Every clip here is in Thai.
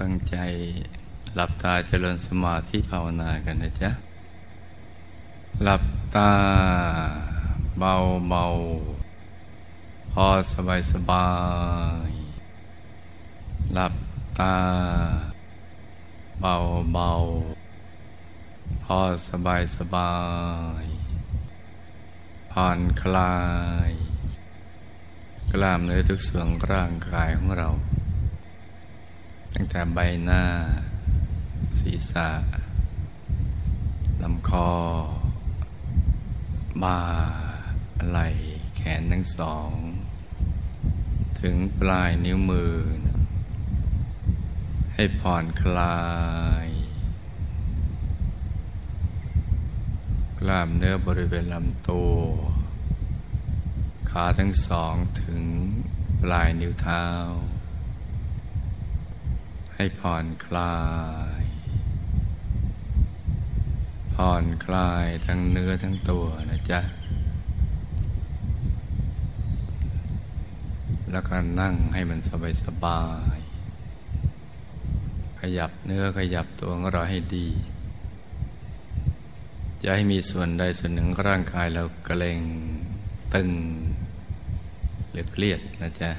ตั้งใจหลับตาเจริญสมาธิภาวนากันนะจ๊ะ หลับตาเบาเบาพอสบายสบาย หลับตาเบาเบาพอสบายสบายผ่อนคลาย กล้ามเนื้อทุกส่วนร่างกายของเรา ตั้งแต่ใบหน้า ศีรษะลำคอ บ่าไหล่แขนทั้งสอง ถึงปลายนิ้วมือ ให้ผ่อนคลาย กล้ามเนื้อบริเวณลำตัว ขาทั้งสองถึงปลายนิ้วเท้า ให้ผ่อนคลาย ผ่อนคลายทั้งเนื้อทั้งตัวนะจ๊ะ แล้วก็นั่งให้มันสบายสบาย ขยับเนื้อขยับตัวของเราให้ดีอย่าให้มีส่วนใดส่วนหนึ่งร่างกายเราเกร็งตึง หรือเครียดนะจ๊ะ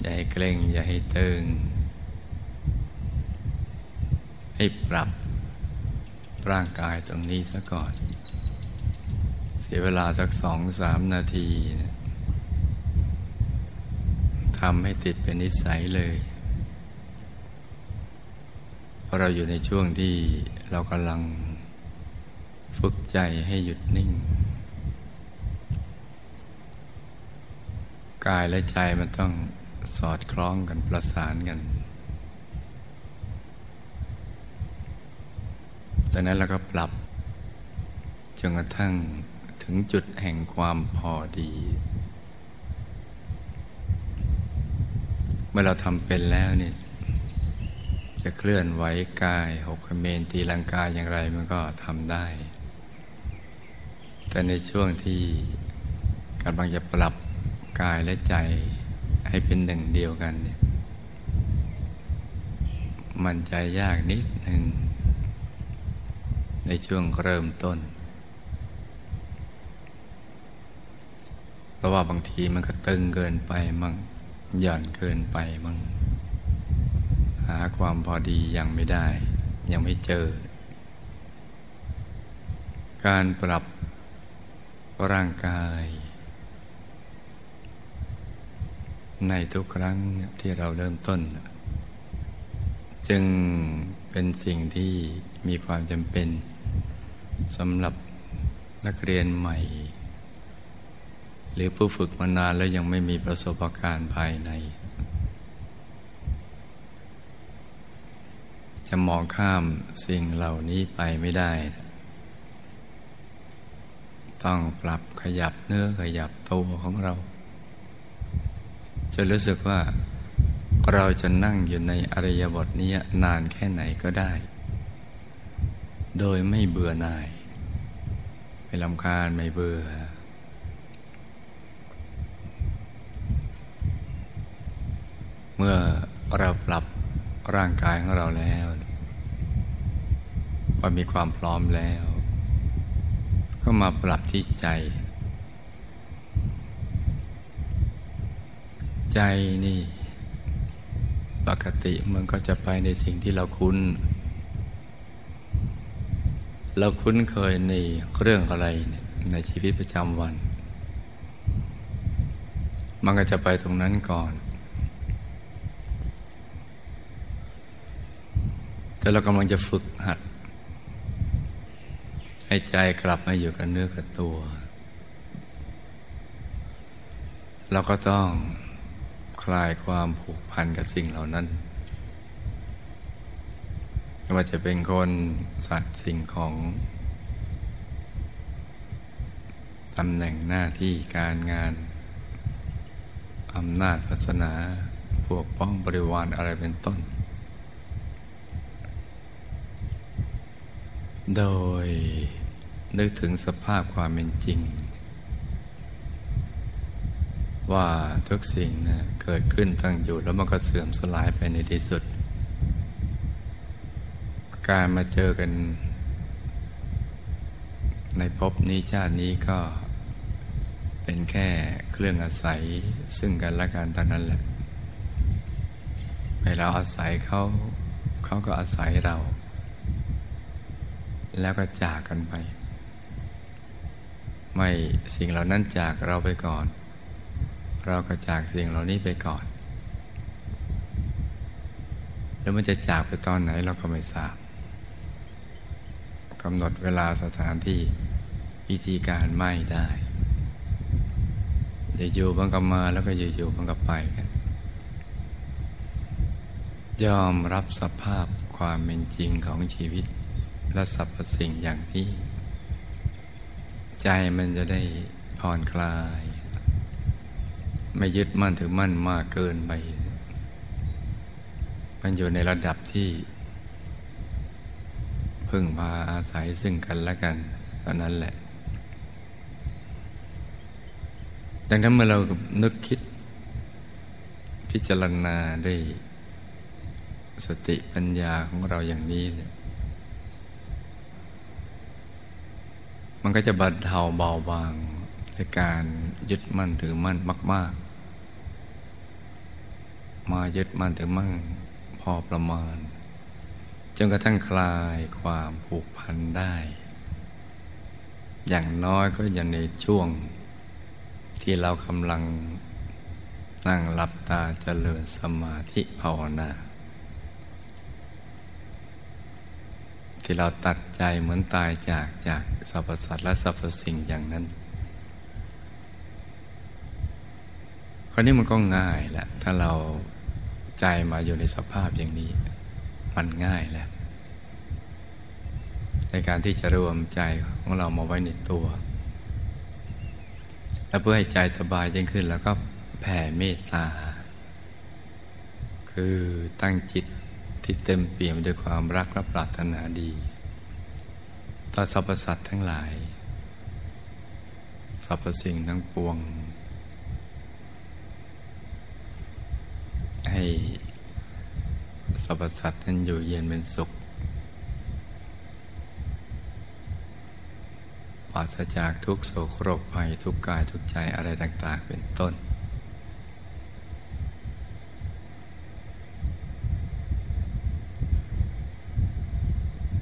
อย่าให้เกร็งอย่าให้ตึง ให้ปรับร่างกายตรงนี้ซะก่อน เสียเวลาสักสองสามนาทีนะทำให้ติดเป็นนิสัยเลยเพราะเราอยู่ในช่วงที่เรากำลังฝึกใจให้หยุดนิ่ง กายและใจมันต้องสอดคล้องกันประสานกัน จากนั้นเราก็ปรับจนกระทั่งถึงจุดแห่งความพอดี เมื่อเราทำเป็นแล้วเนี่ยจะเคลื่อนไหวกายหกเมนตีลังกายอย่างไรมันก็ทำได้ แต่ในช่วงที่กำลังจะปรับกายและใจให้เป็นหนึ่งเดียวกันเนี่ยมันใจยากนิดหนึ่ง ในช่วงเริ่มต้น เพราะว่าบางทีมันก็ตึงเกินไปมั่งหย่อนเกินไปมั่งหาความพอดียังไม่ได้ ยังไม่เจอ การปรับร่างกาย ในทุกครั้งที่เราเริ่มต้น จึงเป็นสิ่งที่ มีความจำเป็นสำหรับนักเรียนใหม่ หรือผู้ฝึกมานานแล้วยังไม่มีประสบการณ์ภายใน จะมองข้ามสิ่งเหล่านี้ไปไม่ได้ ต้องปรับขยับเนื้อขยับตัวของเรา จะรู้สึกว่าเราจะนั่งอยู่ในอริยบทนี้นานแค่ไหนก็ได้ โดยไม่เบื่อหน่าย ไม่ลำคาญไม่เบื่อ เมื่อเราปรับร่างกายของเราแล้วว่ามีความพร้อมแล้ว ก็มาปรับที่ใจ ใจนี่ ปกติมันก็จะไปในสิ่งที่เราคุ้น เราคุ้นเคยในเรื่องอะไรในชีวิตประจำวัน มันก็จะไปตรงนั้นก่อน แต่เรากำลังจะฝึกหัด ให้ใจกลับมาอยู่กับเนื้อกับตัว เราก็ต้องคลายความผูกพันกับสิ่งเหล่านั้น ไม่ว่าจะเป็นคนสัตว์สิ่งของตำแหน่งหน้าที่การงานอำนาจศาสนาพวกป้องบริวารอะไรเป็นต้น โดยนึกถึงสภาพความเป็นจริง ว่าทุกสิ่งนะเกิดขึ้นตั้งอยู่แล้วมันก็เสื่อมสลายไปในที่สุด การมาเจอกัน ในภพนี้ชาตินี้ก็เป็นแค่เครื่องอาศัยซึ่งกันและกันตอนนั้นแหละไปเราอาศัยเขาเขาก็อาศัยเรา แล้วก็จากกันไป ไม่สิ่งเหล่านั้นจากเราไปก่อน เราก็จากสิ่งเหล่านี้ไปก่อนแล้วมันจะจากไปตอนไหนเราก็ไม่ทราบำหนดเวลาสถานที่วิธีการไม่ได้จะอยู่บังกับมาแล้วก็อยู่บังกับไปกันยอมรับสภาพความเป็นจริงของชีวิต และสรรพสิ่งอย่างนี้ ใจมันจะได้ผ่อนคลาย ไม่ยึดมั่นถือมั่นมากเกินไป มันอยู่ในระดับที่ พึ่งพาอาศัยซึ่งกันและกันเท่านั้นแหละ ดังนั้นเมื่อเรานึกคิด พิจารณาได้สติปัญญาของเราอย่างนี้เนี่ยมันก็จะบรรเทาเบาบางในการยึดมั่นถือมั่นมาก ๆ มายึดมั่นถือมั่นพอประมาณ จนกระทั่งคลายความผูกพันได้ อย่างน้อยก็อย่างในช่วง ที่เรากำลังนั่งหลับตาเจริญสมาธิภาวนาที่เราตัดใจเหมือนตายจากจากสรรพสัตว์และสรรพสิ่งอย่างนั้นคราวนี้มันก็ง่ายแหละถ้าเราใจมาอยู่ในสภาพอย่างนี้ มันง่ายแล้ว ในการที่จะรวมใจของเรามาไว้ในตัว แล้วเพื่อให้ใจสบายยิ่งขึ้น แล้วก็แผ่เมตตา คือตั้งจิตที่เต็มเปี่ยมด้วยความรักและปรารถนาดี ต่อสรรพสัตว์ทั้งหลายสรรพสิ่งทั้งปวง ให้ สรรพสัตว์นั้นอยู่เย็นเป็นสุขปราศจากทุกโศกโรคภัยทุกกายทุกใจอะไรต่าง ๆ เป็นต้น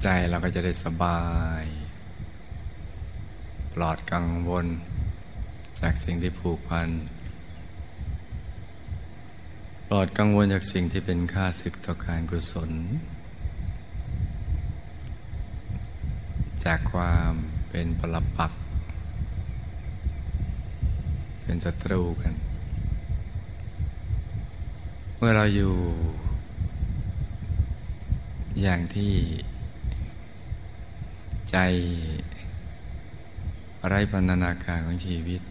ใจเราก็จะได้สบาย ปลอดกังวล จากสิ่งที่ผูกพัน ปลอดกังวลจากสิ่งที่เป็นค่าศึกต่อการกุศล จากความเป็นปรปักเป็นศัตรูกัน เมื่อเราอยู่ อย่างที่ใจไร้พันธนาการของชีวิต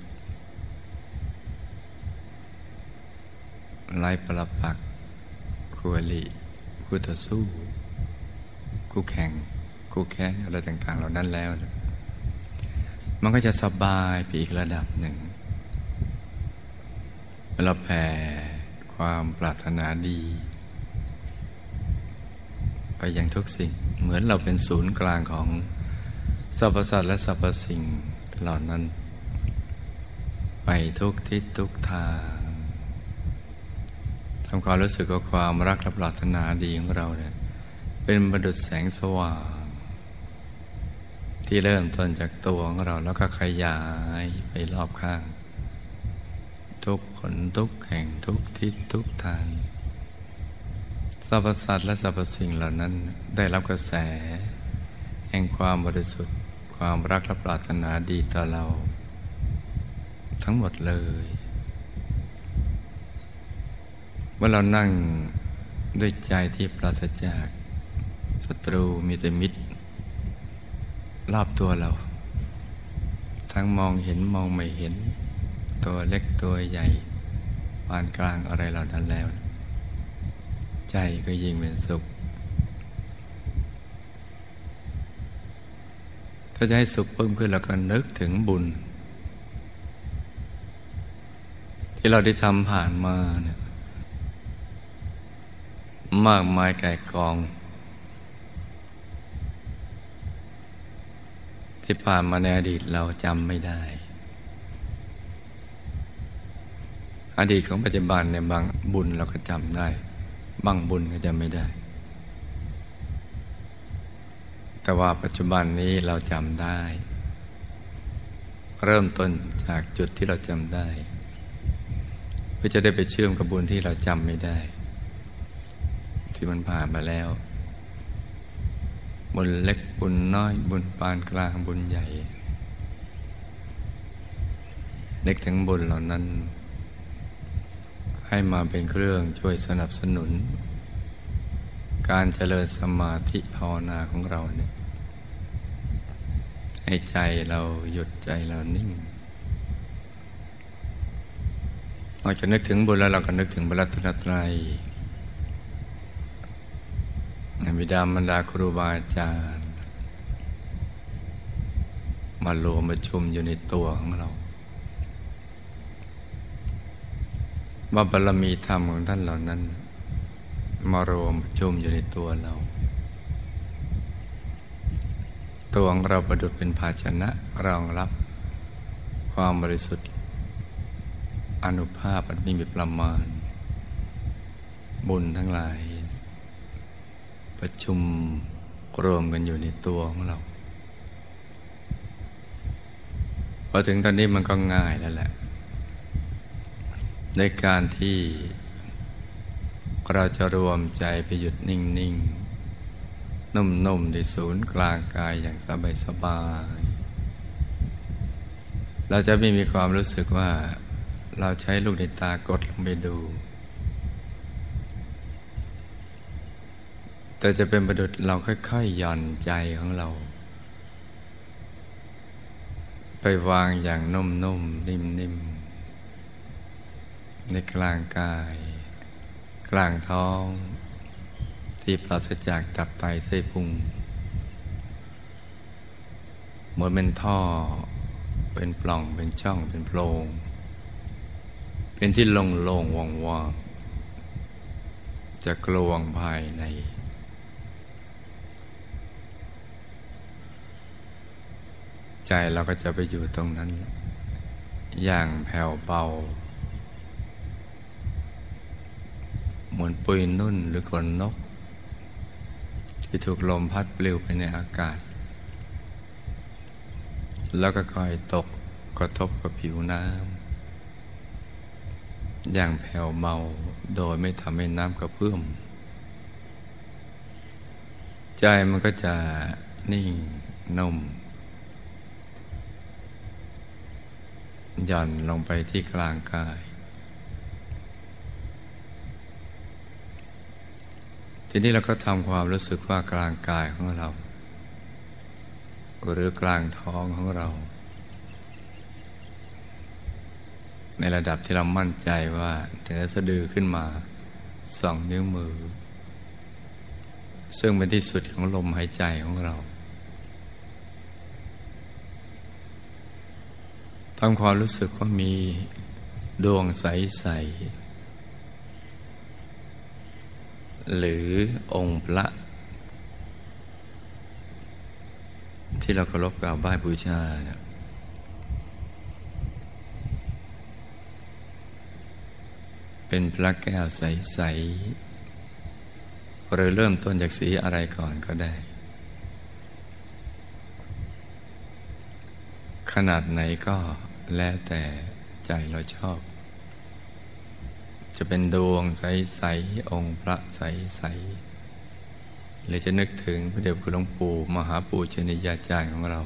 ไร้ประปักคู่อลิคู่ต่อสู้คู่แข่งคู่แค้นอะไรต่าง ๆ เหล่านั้นแล้ว มันก็จะสบายไปอีกระดับหนึ่งเราแผ่ความปรารถนาดี ไปยังทุกสิ่ง เหมือนเราเป็นศูนย์กลางของสรรพสัตว์และสรรพสิ่งเหล่านั้น ไปทุกทิศทุกทาง ทำความรู้สึกกับความรักและปรารถนาดีของเราเนี่ยเป็นประดุจแสงสว่าง ที่เริ่มต้นจากตัวของเราแล้วก็ขยายไปรอบข้าง ทุกคนทุกแห่งทุกทิศทุกทางสรรพสัตว์และสรรพสิ่งเหล่านั้นได้รับกระแส แห่งความบริสุทธิ์ ความรักและปรารถนาดีต่อเรา ทั้งหมดเลย เมื่อเรานั่งด้วยใจที่ปราศจากศัตรูมีแต่มิตร รอบตัวเรา ทั้งมองเห็นมองไม่เห็น ตัวเล็กตัวใหญ่ปานกลางอะไรเราทันแล้ว ใจก็ยิ่งเป็นสุข ถ้าจะให้สุขเพิ่มขึ้นเราก็นึกถึงบุญ ที่เราได้ทำผ่านมาเนี่ย มากมายไก่กอง ที่ผ่านมาในอดีตเราจำไม่ได้ อดีตของปัจจุบันเนี่ยบางบุญเราก็จำได้ บางบุญก็จำไม่ได้ แต่ว่าปัจจุบันนี้เราจำได้ เริ่มต้นจากจุดที่เราจำได้ เพื่อจะได้ไปเชื่อมกับบุญที่เราจำไม่ได้ ที่มันผ่านมาแล้ว บุญเล็กบุญน้อย บุญปานกลางบุญใหญ่เด็กถึงบุญเหล่านั้น ให้มาเป็นเครื่องช่วยสนับสนุน การเจริญสมาธิภาวนาของเราเนี่ยให้ใจเราหยุดใจเรานิ่งเราจะนึกถึงบุญแล้วเราก็นึกถึงบรัตนตรัย บิดามารดาครูบาอาจารย์ มารวมประชุมอยู่ในตัวของเราว่าบารมีธรรมของท่านเหล่านั้น มารวมประชุมอยู่ในตัวเรา ตัวของเราประดุจเป็นภาชนะรองรับ ความบริสุทธิ์ อนุภาพอันไม่มีประมาณ บุญทั้งหลาย ประชุมรวมกันอยู่ในตัวของเราพอถึงตอนนี้มันก็ง่ายแล้วแหละ ในการที่เราจะรวมใจไปหยุดนิ่งๆนุ่มๆในศูนย์กลางกายอย่างสบายๆเราจะไม่มีความรู้สึกว่าเราใช้ลูกในตากดลงไปดู แต่จะเป็นประดุษเราค่อยๆหย่อนใจของเรา ไปวางอย่างนุ่มๆ นิ่มๆ ในกลางกาย กลางท้อง ที่ปราศจากตับไตไส้พุงเหมือนเป็นท่อ เป็นปล่องเป็นช่องเป็นโพรงเป็นที่โล่งๆว่างๆจะกลวงภายใน ใจเราก็จะไปอยู่ตรงนั้น อย่างแผ่วเบา เหมือนปุยนุ่นหรือขนนก ที่ถูกลมพัดปลิวไปในอากาศ แล้วก็คอยตกกระทบกับผิวน้ำอย่างแผ่วเบาโดยไม่ทำให้น้ำกระเพื่อมใจมันก็จะนิ่งนุ่ม หย่อนลงไปที่กลางกาย ทีนี้เราก็ทำความรู้สึกว่ากลางกายของเรา หรือกลางท้องของเรา ในระดับที่เรามั่นใจว่าถึงจะสะดือขึ้นมาสองนิ้วมือ ซึ่งเป็นที่สุดของลมหายใจของเรา ทำความรู้สึกว่ามีดวงใส ๆ หรือองค์พระ ที่เราเคารพกราบไหว้บูชาเนี่ยเป็นพระแก้วใส ๆ หรือเริ่มต้นจากสีอะไรก่อนก็ได้ ขนาดไหนก็แล้วแต่ใจเราชอบ จะเป็นดวงใส ๆ องค์พระใส ๆ หรือจะนึกถึงพระเดชคุณหลวงปู่ มหาปู่ชนิยาจารย์ของเรา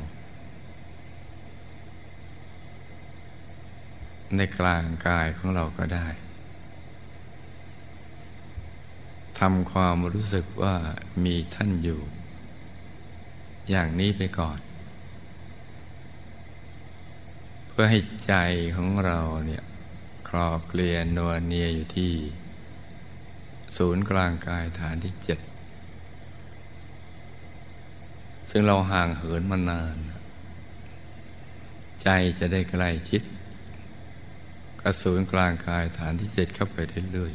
ในกลางกายของเราก็ได้ทำความรู้สึกว่ามีท่านอยู่ อย่างนี้ไปก่อน พื่อให้ใจของเราเนี่ยคลอเคลียนวเนียอยู่ที่ ศูนย์กลางกายฐานที่เจ็ดซึ่งเราห่างเหินมานาน ใจจะได้ใกล้ชิดกับศูนย์กลางกายฐานที่เจ็ดเข้าไปเรื่อย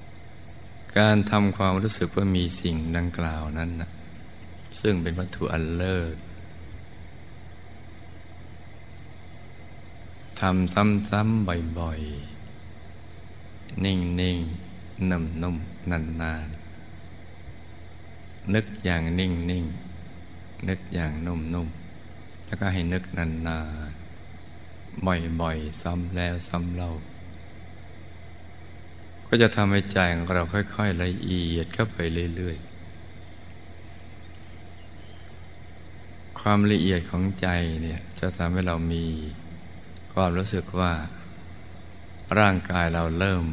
ๆการทำความรู้สึกว่ามีสิ่งดังกล่าวนั้นนะซึ่งเป็นวัตถุอันเลิศ ทำซ้ำๆบ่อยๆ นิ่งๆนุ่มๆนานๆ นึกอย่างนิ่งๆนึกอย่างนุ่มๆ แล้วก็ให้นึกนานๆ บ่อยๆ ซ้ำแล้วซ้ำเล่า ก็จะทำให้ใจของเราค่อยๆ ละเอียดเข้าไปเรื่อยๆความละเอียดของใจเนี่ยจะทำให้เรามี ความรู้สึกว่า ร่างกายเราเริ่ม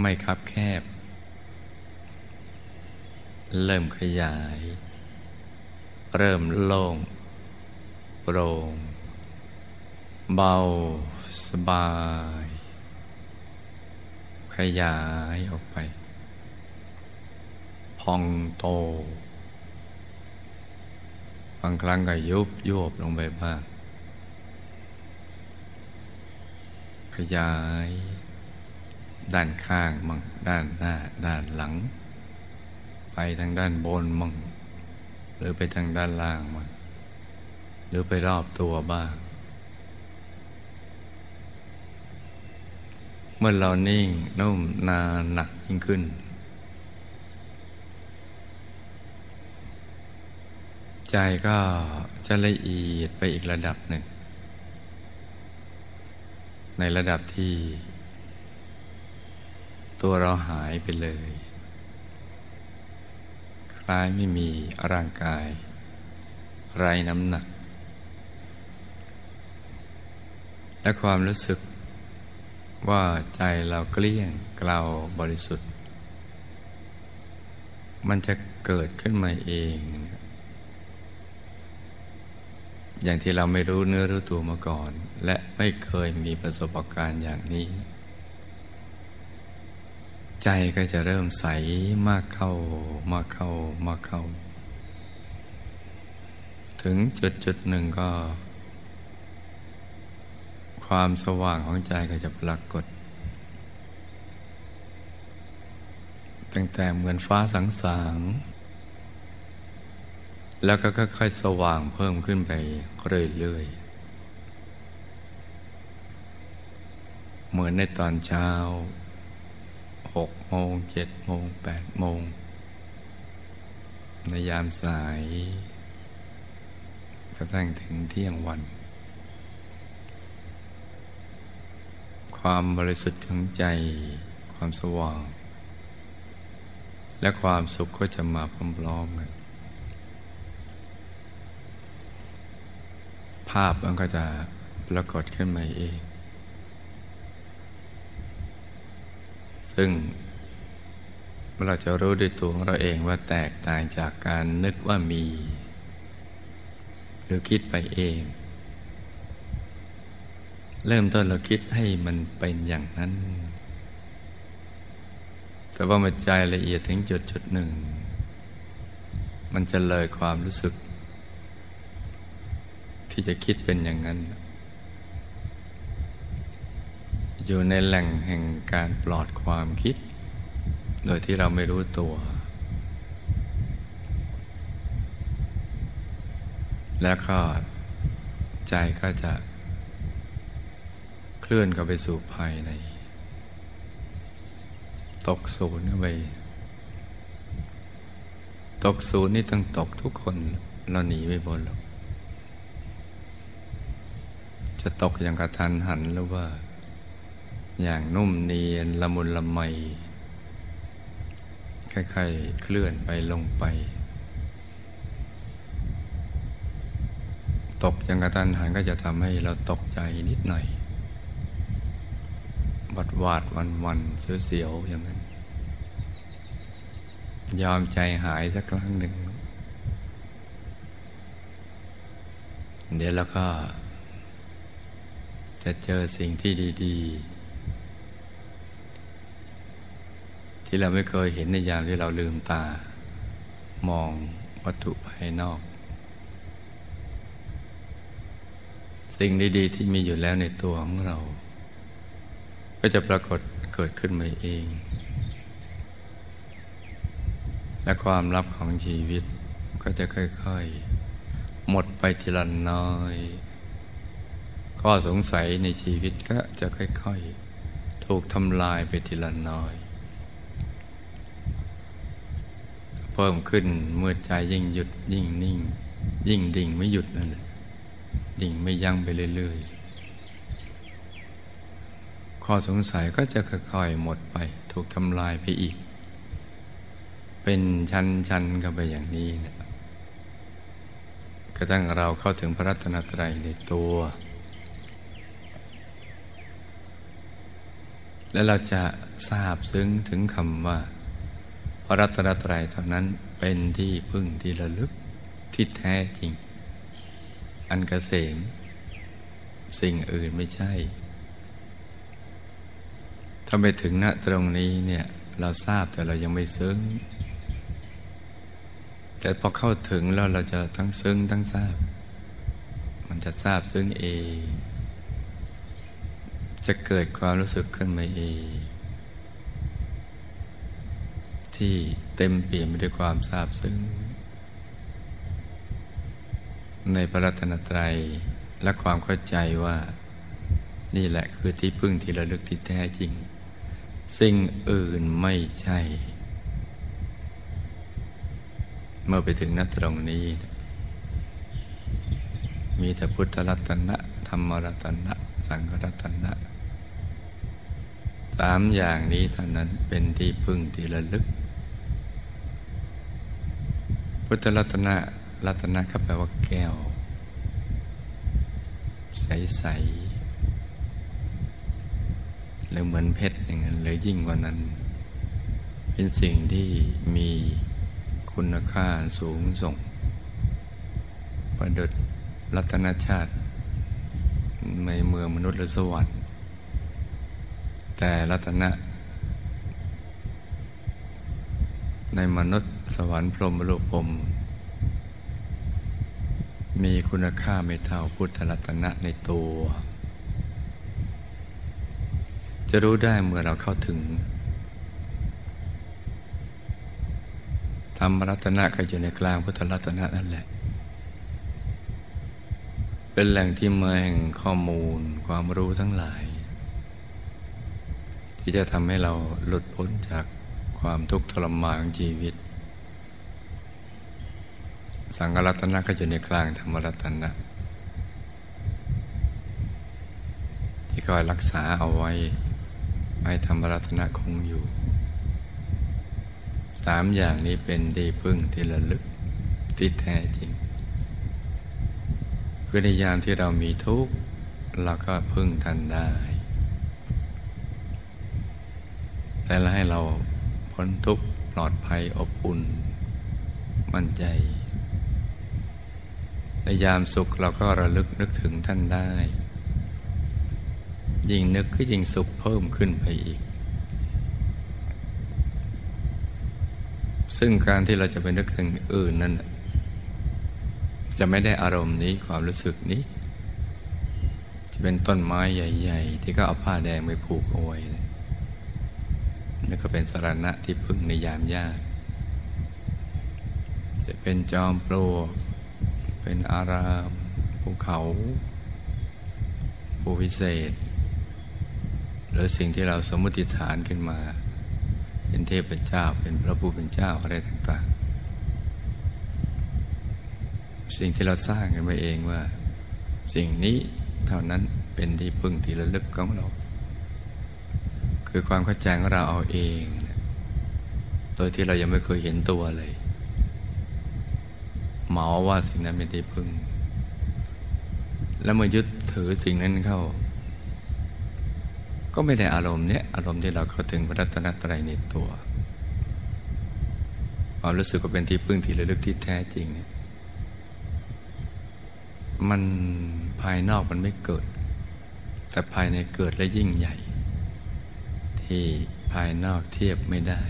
ไม่คับแคบ เริ่มขยาย เริ่มโล่งโปร่งเบาสบาย ขยายออกไป พองโต บางครั้งก็ยุบยุบลงไปบ้าง ขยาย ด้านข้างมั่งด้านหน้า ด้านหลัง ไปทางด้านบนมั่งหรือไปทางด้านล่างมั่งหรือไปรอบตัวบ้าง เมื่อเรานิ่งนุ่มนานหนักยิ่งขึ้น ใจก็จะละเอียดไปอีกระดับหนึ่ง ในระดับที่ ตัวเราหายไปเลย คล้ายไม่มีร่างกาย ไรน้ำหนัก และความรู้สึกว่าใจเราเกลี้ยงเกลาบริสุทธิ์ มันจะเกิดขึ้นมาเอง อย่างที่เราไม่รู้เนื้อรู้ตัวมาก่อน และไม่เคยมีประสบการณ์อย่างนี้ ใจก็จะเริ่มใสมากเข้ามากเข้ามากเข้า ถึงจุดจุดหนึ่งก็ ความสว่างของใจก็จะปรากฏ ตั้งแต่เหมือนฟ้าสังสาง แล้วก็ค่อยๆสว่างเพิ่มขึ้นไปเรื่อยๆ เหมือนในตอนเช้าหกโมงเจ็ดโมงแปดโมง ในยามสายกระทั่งถึงเที่ยงวัน ความบริสุทธิ์ของใจ ความสว่าง และความสุขก็จะมาพร้อมๆกัน ภาพมันก็จะปรากฏขึ้นมาเอง ซึ่งเราจะรู้ด้วยตัวของเราเองว่าแตกต่างจากการนึกว่ามี หรือคิดไปเอง เริ่มต้นเราคิดให้มันเป็นอย่างนั้น แต่ว่ามันใจละเอียดถึงจุดจุดหนึ่ง มันจะเลยความรู้สึก ที่จะคิดเป็นอย่างนั้น อยู่ในแหล่งแห่งการปลอดความคิด โดยที่เราไม่รู้ตัว แล้วก็ใจก็จะเคลื่อนเข้าไปสู่ภายใน ตกศูนย์เข้าไปตกศูนย์นี่ต้องตกทุกคนเราหนีไม่พ้นหรอก จะตกอย่างกระทันหันหรือว่า อย่างนุ่มเนียนละมุนละไมค่อยๆเคลื่อนไปลงไป ตกอย่างกระทันหันก็จะทำให้เราตกใจนิดหน่อยบัดวาดวันวันเสียวๆอย่างนั้น ยอมใจหายสักครั้งหนึ่ง เดี๋ยวแล้วก็ จะเจอสิ่งที่ดี ๆ ที่เราไม่เคยเห็นในยามที่เราลืมตา มองวัตถุภายนอก สิ่งดี ๆ ที่มีอยู่แล้วในตัวของเรา ก็จะปรากฏเกิดขึ้นมาเอง และความลับของชีวิตก็จะค่อย ๆ หมดไปทีละน้อย ข้อสงสัยในชีวิตก็จะค่อยๆ ถูกทำลายไปทีละน้อย เพิ่มขึ้นเมื่อใจยิ่งหยุดยิ่งนิ่ง ยิ่งดิ่งไม่หยุดนั่นแหละดิ่งไม่ยั้งไปเรื่อยๆ ข้อสงสัยก็จะค่อยๆ หมดไป ถูกทำลายไปอีก เป็นชั้นๆกันไปอย่างนี้นะกระทั่งเราเข้าถึงพระรัตนตรัยในตัว และเราจะทราบซึ้งถึงคำว่า พระรัตนตรัยเท่านั้นเป็นที่พึ่งที่ระลึกที่แท้จริง อันกเกษม สิ่งอื่นไม่ใช่ ถ้าไปถึงณตรงนี้เนี่ยเราทราบแต่เรายังไม่ซึ้ง แต่พอเข้าถึงแล้วเราจะทั้งซึ้งทั้งทราบ มันจะทราบซึ้งเอง จะเกิดความรู้สึกขึ้นมาเองที่เต็มเปี่ยมไปด้วยความทราบซึ้งในพระรัตนตรัยและความเข้าใจว่า นี่แหละคือที่พึ่งที่ระลึกที่แท้จริง สิ่งอื่นไม่ใช่ เมื่อไปถึงนัตรงนี้ มีแต่พุทธรัตนะ ธรรมรัตนะ สังฆรัตนะามอย่างนี้เท่านั้นเป็นที่พึ่งที่ระลึก พุทธรัตนะรัตนะก็แปลว่าแก้ว ใสๆหรือเหมือนเพชรอย่างนั้นหรือยิ่งกว่านั้น เป็นสิ่งที่มีคุณค่าสูงส่ง ประดุดรัตนชาติในเมืองมนุษย์หรือสวรรค์ แต่รัตนะ ในมนุษย์สวรรค์พรหมโลกพรม มีคุณค่าไม่เท่าพุทธรัตนะในตัว จะรู้ได้เมื่อเราเข้าถึงธรรมรัตนะก็อยู่ในกลางพุทธรัตนะนั่นแหละ เป็นแหล่งที่มาแห่งข้อมูลความรู้ทั้งหลาย ที่จะทำให้เราหลุดพ้นจากความทุกข์ทรมานของชีวิต สังฆรัตนะก็อยู่ในกลางธรรมรัตนะ ที่คอยรักษาเอาไว้ให้ธรรมรัตนะคงอยู่สามอย่างนี้เป็นดีพึ่งที่ระลึกที่แท้จริง คือในยามที่เรามีทุกข์เราก็พึ่งทันได้ แต่ละให้เราพ้นทุกข์ปลอดภัยอบอุ่น มั่นใจ ในยามสุขเราก็ระลึกนึกถึงท่านได้ ยิ่งนึกก็ยิ่งสุขเพิ่มขึ้นไปอีก ซึ่งการที่เราจะไปนึกถึงอื่นนั้นจะไม่ได้อารมณ์นี้ความรู้สึกนี้ จะเป็นต้นไม้ใหญ่ ๆ ที่ก็เอาผ้าแดงไปผูกเอาไว้ นั่นก็เป็นสรณะที่พึ่งในยามยาก จะเป็นจอมปลวก เป็นอารามภูเขาภูวิเศษ หรือสิ่งที่เราสมมติฐานขึ้นมา เป็นเทพเจ้าเป็นพระผู้เป็นเจ้าอะไรต่างๆ สิ่งที่เราสร้างกันมาเองว่า สิ่งนี้เท่านั้นเป็นที่พึ่งที่ระลึกของเรา คือความเข้าใจของเราเอาเองโดยที่เรายังไม่เคยเห็นตัวเลยหมอว่าสิ่งนั้นเป็นที่พึ่ง แล้วเมื่อยึดถือสิ่งนั้นเข้า ก็ไม่ได้อารมณ์เนี้ยอารมณ์ที่เราเข้าถึงพระรัตนตรัยในตัวความรู้สึกว่าเป็นที่พึ่งที่ระลึกที่แท้จริงเนี่ยมันภายนอกมันไม่เกิด แต่ภายในเกิดและยิ่งใหญ่ ที่ภายนอกเทียบไม่ได้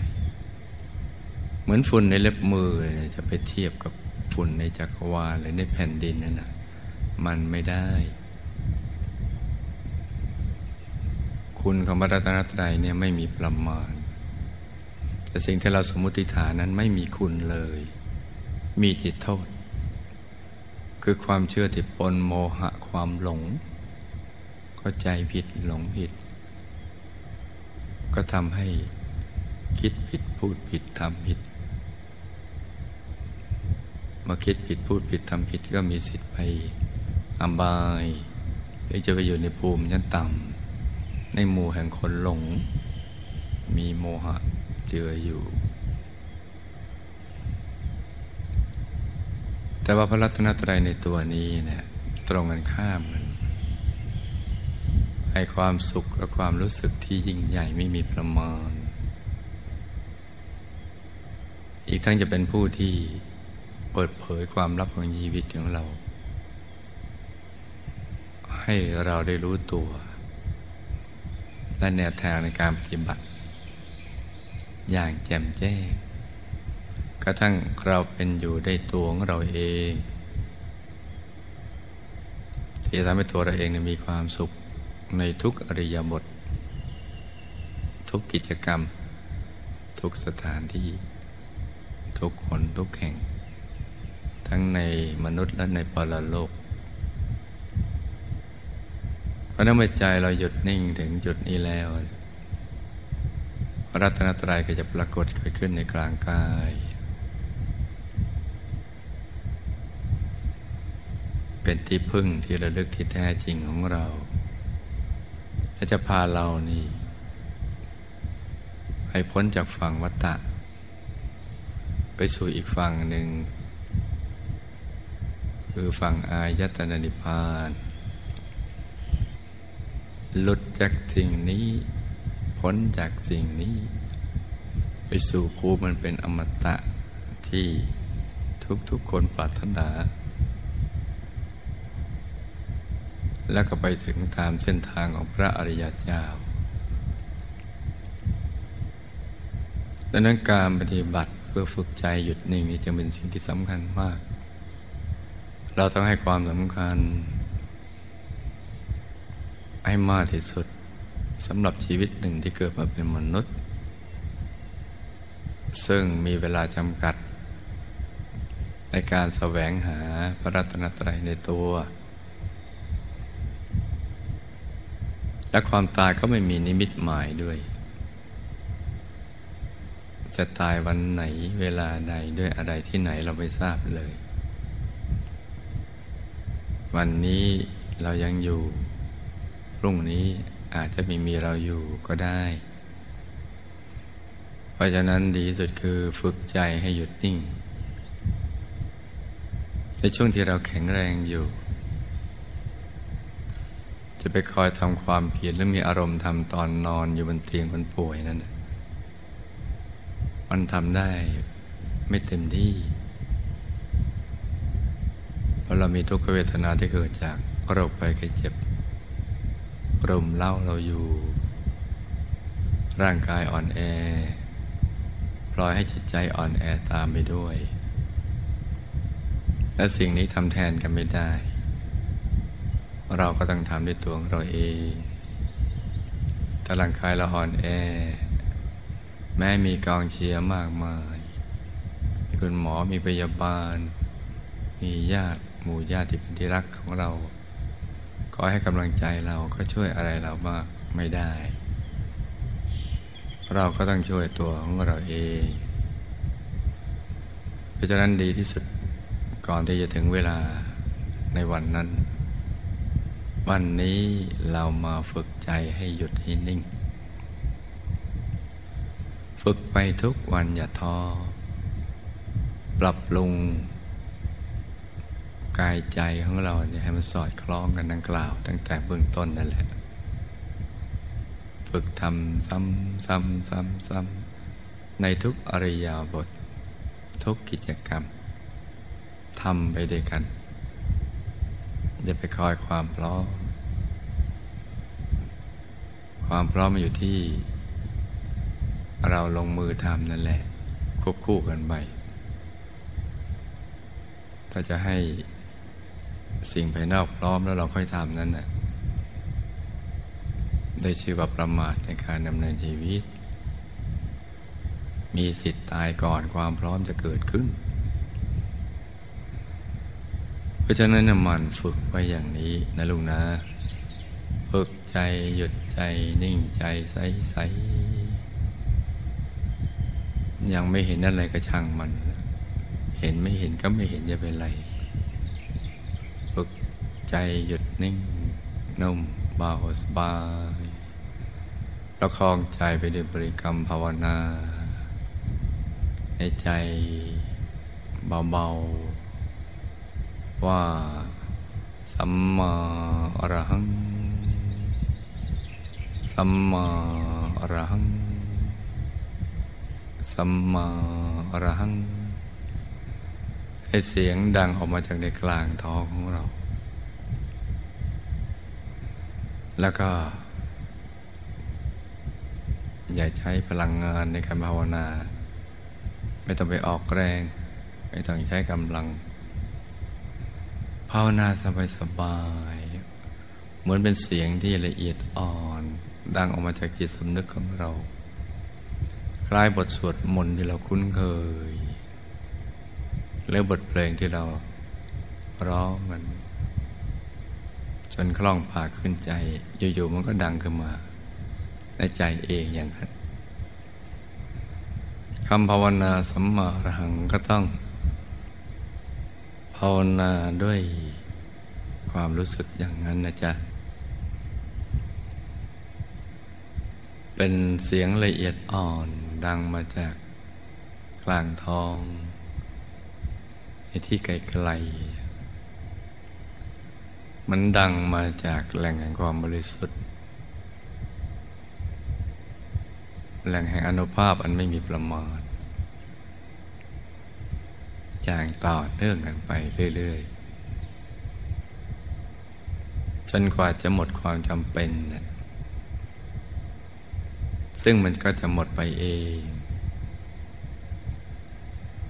เหมือนฝุ่นในเล็บมือเนี่ยจะไปเทียบกับฝุ่นในจักรวาลหรือในแผ่นดินนั่นนะมันไม่ได้ คุณของพระรัตนตรัยเนี่ยไม่มีประมาณ แต่สิ่งที่เราสมมติฐานนั้นไม่มีคุณเลย มีจิตโทษ คือความเชื่อที่ปนโมหะความหลง เข้าใจผิดหลงผิด ก็ทำให้คิดผิดพูดผิดทำผิดมาคิดผิดพูดผิดทำผิดก็มีสิทธิ์ไปอบายหรือจะไปอยู่ในภูมิชั้นต่ำในหมู่แห่งคนหลง มีโมหะเจืออยู่ แต่ว่าพระรัตนตรัยในตัวนี้เนี่ยตรงกันข้ามกัน ให้ความสุขและความรู้สึกที่ยิ่งใหญ่ไม่มีประมาณ อีกทั้งจะเป็นผู้ที่เปิดเผยความลับของชีวิตของเรา ให้เราได้รู้ตัว และแนวทางในการปฏิบัติ อย่างแจ่มแจ้ง กระทั่งเราเป็นอยู่ได้ตัวของเราเองที่ทำให้ตัวเราเองมีความสุข ในทุกอริยบท ทุกกิจกรรม ทุกสถานที่ ทุกคนทุกแห่ง ทั้งในมนุษย์และในปรโลก เพราะนั้นเมื่อใจเราหยุดนิ่งถึงจุดนี้แล้ว รัตนตรัยก็จะปรากฏเกิดขึ้นในกลางกายเป็นที่พึ่งที่ระลึกที่แท้จริงของเรา และจะพาเรานี่ให้พ้นจากฝั่งวัฏฏะไปสู่อีกฝั่งหนึ่ง คือฟังอายตนะนิพพาน หลุดจากสิ่งนี้ พ้นจากสิ่งนี้ ไปสู่ภูมิมันเป็นอมตะที่ทุกๆคนปรารถนา แล้วก็ไปถึงตามเส้นทางของพระอริยเจ้าดังนั้นการปฏิบัติเพื่อฝึกใจหยุดนิ่งนี้จึงเป็นสิ่งที่สำคัญมาก เราต้องให้ความสำคัญ ให้มากที่สุดสำหรับชีวิตหนึ่งที่เกิดมาเป็นมนุษย์ ซึ่งมีเวลาจำกัด ในการแสวงหาพระรัตนตรัยในตัว และความตายก็ไม่มีนิมิตหมายด้วย จะตายวันไหนเวลาใดด้วยอะไรที่ไหนเราไม่ทราบเลย วันนี้เรายังอยู่ พรุ่งนี้อาจจะไม่มีเราอยู่ก็ได้ เพราะฉะนั้นดีสุดคือฝึกใจให้หยุดนิ่ง ในช่วงที่เราแข็งแรงอยู่ จะไปคอยทำความเพียรหรือมีอารมณ์ทำตอนนอนอยู่บนเตียงคนป่วยนั่นมันทำได้ไม่เต็มที่ เพราะเรามีทุกขเวทนาที่เกิดจากโรคไปแค่เจ็บรมเล่าเราอยู่ ร่างกายอ่อนแอปล่อยให้จิตใจอ่อนแอตามไปด้วย และสิ่งนี้ทำแทนกันไม่ได้ เราก็ต้องทำด้วยตัวของเราเองถ้าร่างกายเราอ่อนแอ แม้มีกองเชียร์มากมาย มีคุณหมอมีพยาบาล มีญาติหมู่ญาติที่เป็นที่รักของเราขอให้กำลังใจเราก็ช่วยอะไรเรามากไม่ได้ เราก็ต้องช่วยตัวของเราเอง เพราะฉะนั้นดีที่สุดก่อนที่จะถึงเวลาในวันนั้น วันนี้เรามาฝึกใจให้หยุดให้นิ่ง ฝึกไปทุกวันอย่าท้อ ปรับปรุง กายใจของเราเนี่ยให้มันสอดคล้องกันดังกล่าว ตั้งแต่เบื้องต้นนั่นแหละ ฝึกทำซ้ำซ้ำซ้ำซ้ำในทุกอริยาบท ทุกกิจกรรมทำไปด้วยกัน อย่าไปคอยความพร้อม ความพร้อมมันอยู่ที่ เราลงมือทำนั่นแหละ ควบคู่กันไปถ้าจะให้สิ่งภายนอกพร้อมแล้วเราค่อยทำนั้นน่ะได้ชื่อว่าประมาทในการดำเนินชีวิต มีสิทธิ์ตายก่อนความพร้อมจะเกิดขึ้น เพราะฉะนั้นมันฝึกไว้อย่างนี้นะลุงนะ ฝึกใจหยุดใจนิ่งใจใสใสยังไม่เห็นอะไรก็ช่างมัน เห็นไม่เห็นก็ไม่เห็นจะเป็นไร ฝึกใจหยุดนิ่งนุ่มเบาสบาย ประคองใจไปด้วยบริกรรมภาวนา ในใจเบาๆ ว่า สัมมาอรหัง สัมมาอรหัง สัมมาอรหังให้เสียงดังออกมาจากในกลางท้องของเรา แล้วก็อย่าใช้พลังงานในการภาวนา ไม่ต้องไปออกแรง ไม่ต้องใช้กำลัง ภาวนาสบายๆเหมือนเป็นเสียงที่ละเอียดอ่อน ดังออกมาจากจิตสำนึกของเรา คล้ายบทสวดมนต์ที่เราคุ้นเคยหรือบทเพลงที่เราร้องมัน จนคล่องปากขึ้นใจ อยู่ๆมันก็ดังขึ้นมาในใจเองอย่างนั้นคำภาวนาสัมมารหังก็ต้องาวนาด้วยความรู้สึกอย่างนั้นนะจ๊ะ เป็นเสียงละเอียดอ่อนดังมาจากกลางทองในที่ไกลๆมันดังมาจากแหล่งแห่งความบริสุทธิ์ แหล่งแห่งอนุภาพอันไม่มีประมาณ อย่างต่อเนื่องกันไปเรื่อย ๆ จนกว่าจะหมดความจำเป็นนะซึ่งมันก็จะหมดไปเอง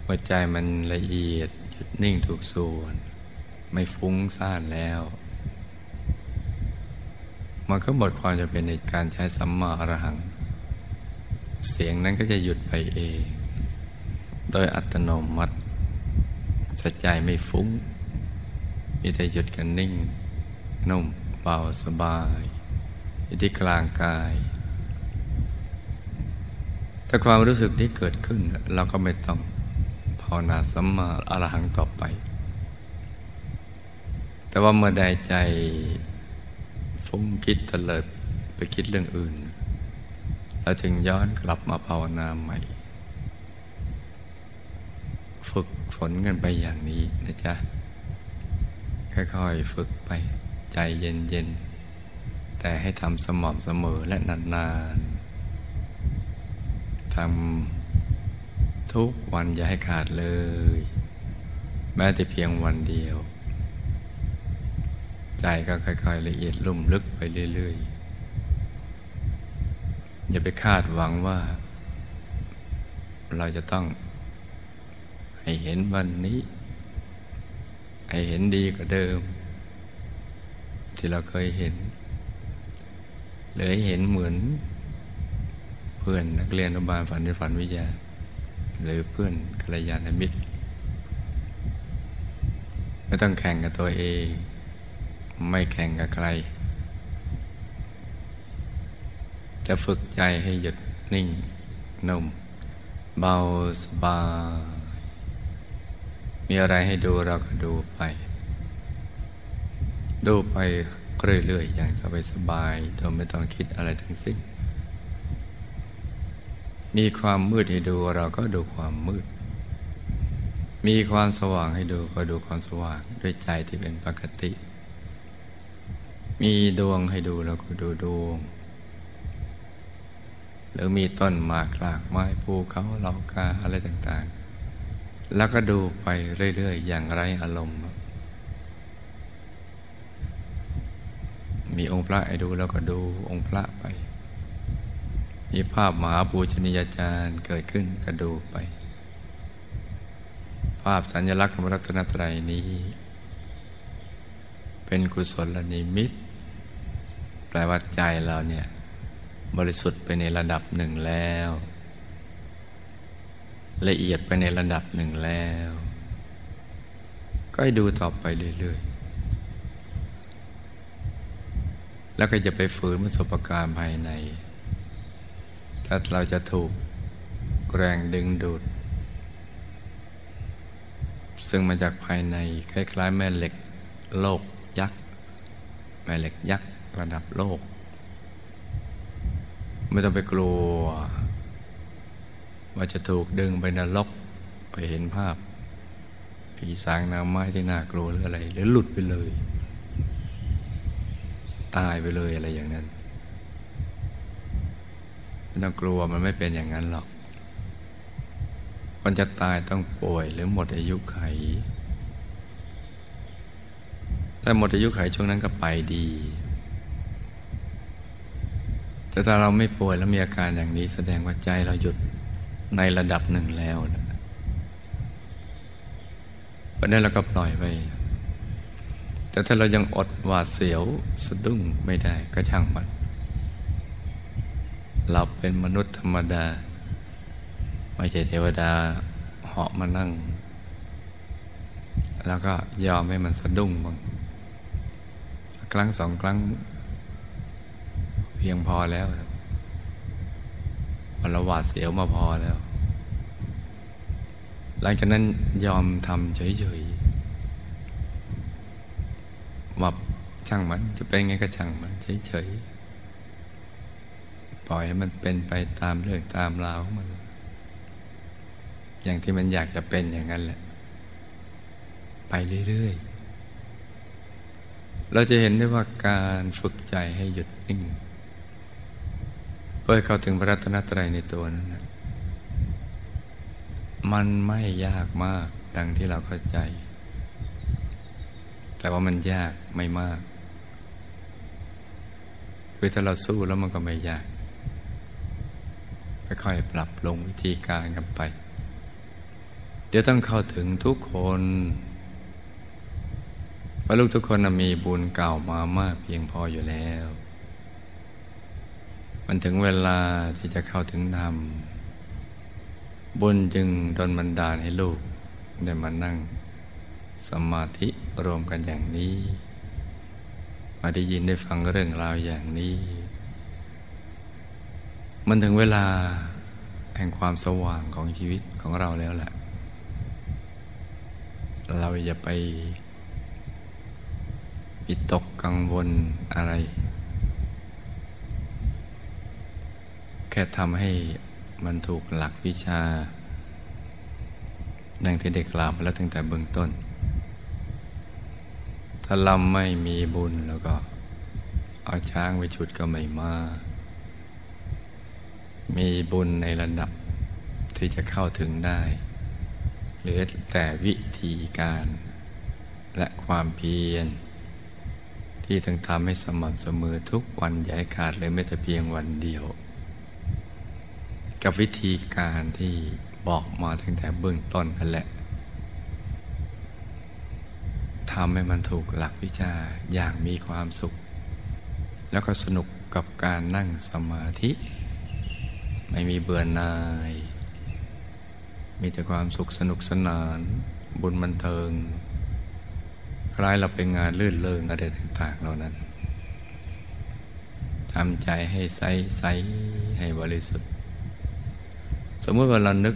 หัวใจมันละเอียดหยุดนิ่งถูกส่วน ไม่ฟุ้งซ่านแล้ว มันก็หมดความจะเป็นในการใช้สัมมาอรหัง เสียงนั้นก็จะหยุดไปเอง โดยอัตโนมัติ สใจไม่ฟุ้ง มีแต่หยุดกันนิ่ง นุ่มเบาสบายอยู่ที่กลางกายแต่ความรู้สึกที่เกิดขึ้น เราก็ไม่ต้องภาวนาสัมมาอรหังต่อไป แต่ว่าเมื่อใดใจฟุ้งคิดเตลิดไปคิดเรื่องอื่นเราจึงย้อนกลับมาภาวนาใหม่ ฝึกฝนกันไปอย่างนี้นะจ๊ะ ค่อยๆฝึกไปใจเย็นๆ แต่ให้ทำสม่ำเสมอและนานๆทำทุกวันอย่าให้ขาดเลย แม้แต่เพียงวันเดียว ใจก็ค่อยๆ ละเอียดลุ่มลึกไปเรื่อยๆ อย่าไปคาดหวังว่า เราจะต้อง ให้เห็นวันนี้ ให้เห็นดีกว่าเดิม ที่เราเคยเห็นหรือเห็นเหมือน เพื่อนนักเรียนอนุบาลฝันในฝันวิทยา หรือเพื่อนกัลยาณมิตร ไม่ต้องแข่งกับตัวเอง ไม่แข่งกับใคร จะฝึกใจให้หยุดนิ่งนุ่มเบาสบาย มีอะไรให้ดูเราก็ดูไป ดูไปเรื่อยๆอย่างสบายๆโดยไม่ต้องคิดอะไรทั้งสิ้น มีความมืดให้ดูเราก็ดูความมืด มีความสว่างให้ดูก็ดูความสว่างด้วยใจที่เป็นปกติ มีดวงให้ดูเราก็ดูดวง หรือมีต้นหมากหลากไม้ภูเขาเหล่ากาอะไรต่างๆ แล้วก็ดูไปเรื่อย ๆ อย่างไรอารมณ์ มีองค์พระให้ดูแล้วก็ดูองค์พระไป มีภาพมหาปูชนียาจารย์เกิดขึ้นก็ดูไป ภาพสัญลักษณ์ของรัตนตรัยนี้ เป็นกุศลนิมิต แปลว่าใจเราเนี่ย บริสุทธิ์ไปในระดับหนึ่งแล้ว ละเอียดไปในระดับหนึ่งแล้ว ก็ให้ดูต่อไปเรื่อยๆ แล้วก็จะไปฝืนประสบการณ์ภายใน ถ้าเราจะถูกแรงดึงดูด ซึ่งมาจากภายใน คล้ายๆ แม่เหล็กโลกยักษ์ แม่เหล็กยักษ์ระดับโลก ไม่ต้องไปกลัว ว่าจะถูกดึงไปนรกไปเห็นภาพผีสางนางไม้ที่น่ากลัวหรืออะไร หรือหลุดไปเลย ตายไปเลยอะไรอย่างนั้นไม่ต้องกลัวมันไม่เป็นอย่างนั้นหรอกคนจะตายต้องป่วยหรือหมดอายุไขถ้าหมดอายุไขช่วงนั้นก็ไปดี แต่ถ้าเราไม่ป่วยแล้วมีอาการอย่างนี้แสดงว่าใจเราหยุด ในระดับหนึ่งแล้วนะเพระนั้นเราก็ปล่อยไป แต่ถ้าเรายังอดหวาดเสียวสะดุ้งไม่ได้ก็ช่างมันเราเป็นมนุษย์ธรรมดา ไม่ใช่เทวดาเหาะมานั่ง แล้วก็ยอมให้มันสะดุ้งบ้างครั้งสองครั้ง เพียงพอแล้ว มันละหวาดเสียวมาพอแล้ว หลังจากนั้นยอมทำเฉยๆว่าช่างมันจะเป็นไงก็ช่างมันเฉยๆปล่อยให้มันเป็นไปตามเรื่องตามราวของมัน อย่างที่มันอยากจะเป็นอย่างนั้นแหละ ไปเรื่อยๆเราจะเห็นได้ว่าการฝึกใจให้หยุดนิ่ง เพื่อเข้าถึงพระรัตนตรัยในตัวนั้นนะมันไม่ยากมากดังที่เราเข้าใจ แต่ว่ามันยากไม่มาก คือถ้าเราสู้แล้วมันก็ไม่ยากค่อยๆปรับลงวิธีการกันไป เดี๋ยวต้องเข้าถึงทุกคนเพราะลูกทุกคนมีบุญเก่ามามากเพียงพออยู่แล้ว มันถึงเวลาที่จะเข้าถึงธรรม บุญจึงดนบันดาลให้ลูกได้มานั่ง สมาธิรวมกันอย่างนี้ มาได้ยินได้ฟังเรื่องราวอย่างนี้ มันถึงเวลาแห่งความสว่างของชีวิตของเราแล้วแหละ เราอย่าไปปิดตกกังวลอะไร แค่ทำให้มันถูกหลักวิชาดังที่เด็กกล่าวมาแล้วตั้งแต่เบื้องต้น ถ้าลำไม่มีบุญแล้วก็ เอาช้างไปฉุดก็ไม่มา มีบุญในระดับที่จะเข้าถึงได้เหรือแต่วิธีการ และความเพียร ที่ต้องทำให้สม่ำเสมอทุกวันอย่าให้ขาดเลยไม่แต่เพียงวันเดียว กับวิธีการที่บอกมาตั้งแต่เบื้องต้นนั่นแหละทำให้มันถูกหลักวิชาอย่างมีความสุข แล้วก็สนุกกับการนั่งสมาธิ ไม่มีเบื่อหน่าย มีแต่ความสุขสนุกสนาน บุญบันเทิง คล้ายเราเป็นงานลื่นเลิงอะไรต่างๆเหล่านั้นทำใจให้ใสใสให้บริสุทธิ์ สมมติว่าเรานึก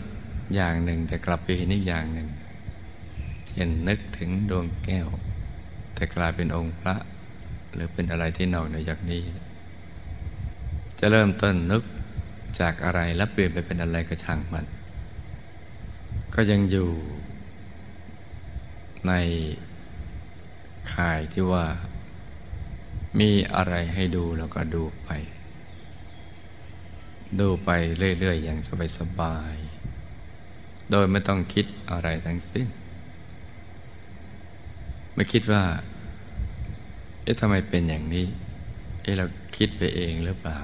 อย่างหนึ่ง แต่กลับไปเห็นอีกอย่างหนึ่งเช่นนึกถึงดวงแก้ว แต่กลายเป็นองค์พระ หรือเป็นอะไรที่นอกเหนือจากนี้ จะเริ่มต้นนึกจากอะไรแล้วเปลี่ยนไปเป็นอะไรก็ช่างมัน ก็ยังอยู่ในข่ายที่ว่ามีอะไรให้ดูแล้วก็ดูไป ดูไปเรื่อย ๆ อย่างสบายๆ โดยไม่ต้องคิดอะไรทั้งสิ้น ไม่คิดว่า เอ๊ะทำไมเป็นอย่างนี้ เอ๊ะเราคิดไปเองหรือเปล่า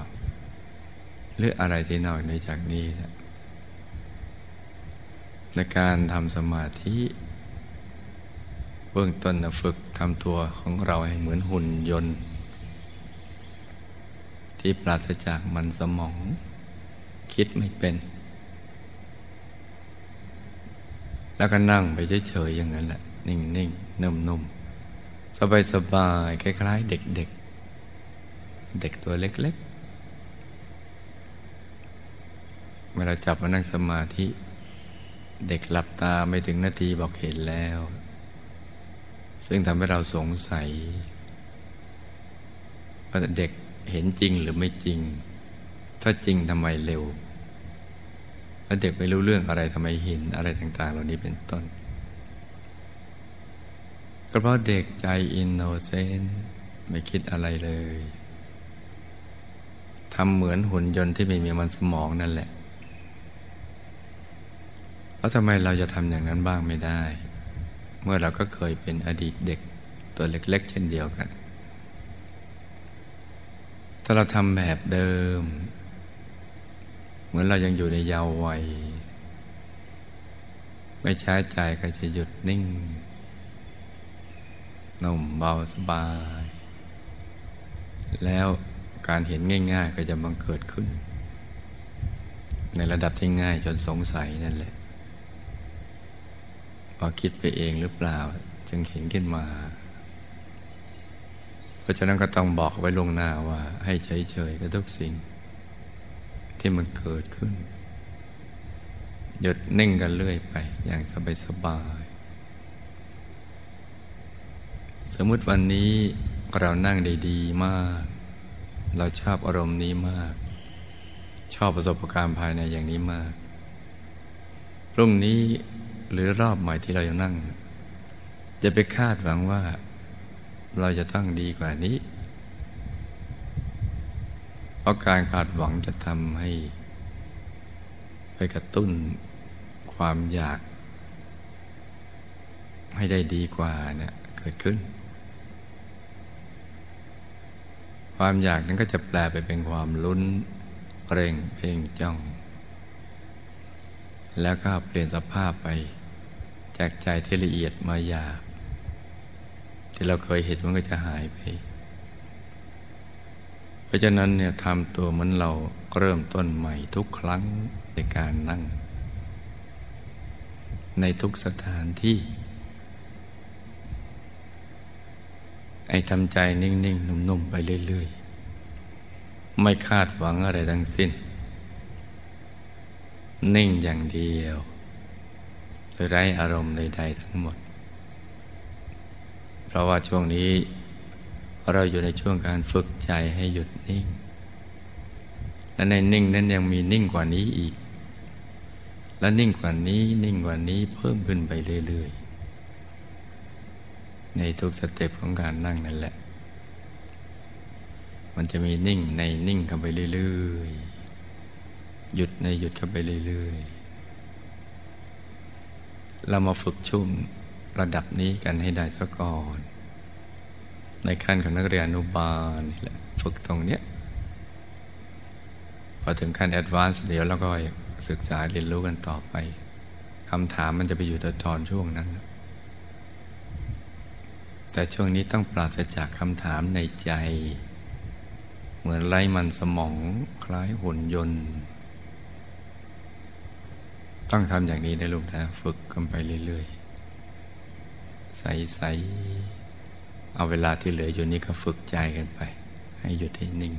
หรืออะไรที่นอกในจากนี้นะในการทำสมาธิเบื้องต้นฝึกทำตัวของเราให้เหมือนหุ่นยนต์ ที่ปราศจากมันสมอง คิดไม่เป็น แล้วก็นั่งไปเฉยๆอย่างนั้นแหละ นิ่งๆนุ่มๆสบายๆคล้ายๆ เด็กๆเด็กตัวเล็ก ๆเมื่อเราจับมานั่งสมาธิ เด็กหลับตาไม่ถึงนาทีบอกเห็นแล้ว ซึ่งทำให้เราสงสัยว่าเด็กเห็นจริงหรือไม่จริง ถ้าจริงทำไมเร็ว แล้วเด็กไม่รู้เรื่องอะไรทำไมเห็นอะไรต่าง ๆ เหล่านี้เป็นต้นก็เพราะเด็กใจ innocent ไม่คิดอะไรเลยทำเหมือนหุ่นยนต์ที่ไม่มีมันสมองนั่นแหละ แล้วทำไมเราจะทำอย่างนั้นบ้างไม่ได้ เมื่อเราก็เคยเป็นอดีตเด็กตัวเล็ก ๆ เช่นเดียวกัน ถ้าเราทำแบบเดิม เหมือนเรายังอยู่ในเยาว์วัย ไม่ใช้ใจก็จะหยุดนิ่งนุ่มเบาสบาย แล้วการเห็นง่าย ๆ ก็จะบังเกิดขึ้น ในระดับที่ง่ายจนสงสัยนั่นแหละพอคิดไปเองหรือเปล่า จึงเห็นขึ้นมา เพราะฉะนั้นก็ต้องบอกไว้ลงหน้าว่า ให้เฉยๆกับทุกสิ่ง ที่มันเกิดขึ้น หยุดนิ่งกันเรื่อยไปอย่างสบายสบายสมมติวันนี้เรานั่งได้ดีมาก เราชอบอารมณ์นี้มาก ชอบประสบการณ์ภายในอย่างนี้มาก พรุ่งนี้หรือรอบใหม่ที่เรายังนั่ง จะไปคาดหวังว่า เราจะต้องดีกว่านี้ เพราะการขาดหวังจะทำให้ ไปกระตุ้นความอยาก ให้ได้ดีกว่าเนี่ยเกิดขึ้น ความอยากนั้นก็จะแปลไปเป็นความลุ้นเกรงเพ่งจ้อง แล้วก็เปลี่ยนสภาพไป จากใจที่ละเอียดมาหยาบที่เราเคยเห็นมันก็จะหายไป ราะฉะนั้นเนี่ยทำตัวเหมือนเราเริ่มต้นใหม่ทุกครั้งในการนั่ง ในทุกสถานที่ ไอ้ทำใจนิ่งๆ นุ่มๆ ไปเรื่อยๆ ไม่คาดหวังอะไรทั้งสิ้น นิ่งอย่างเดียวโดยไร้อารมณ์ใดๆทั้งหมด เพราะว่าช่วงนี้ เราอยู่ในช่วงการฝึกใจให้หยุดนิ่ง และในนิ่งนั้นยังมีนิ่งกว่านี้อีก และนิ่งกว่านี้นิ่งกว่านี้เพิ่มขึ้นไปเรื่อยๆ ในทุก step ของการนั่งนั่นแหละ มันจะมีนิ่งในนิ่งเข้าไปเรื่อยๆ หยุดในหยุดเข้าไปเรื่อยๆ เรามาฝึกชุ่มระดับนี้กันให้ได้ซะก่อน ในขั้นของนักเรียนอนุบาลนี่แหละฝึกตรงเนี้ยพอถึงขั้น advance เดี๋ยวเราก็ศึกษาเรียนรู้กันต่อไปคำถามมันจะไปอยู่ตอนช่วงนั้น แต่ช่วงนี้ต้องปราศจากคำถามในใจ เหมือนไร้มันสมองคล้ายหุ่นยนต์ ต้องทำอย่างนี้ได้ลูกนะ ฝึกกันไปเรื่อยๆ ใสๆ เอาเวลาที่เหลืออยู่นี้ก็ฝึกใจกันไป ให้หยุดให้นิ่ง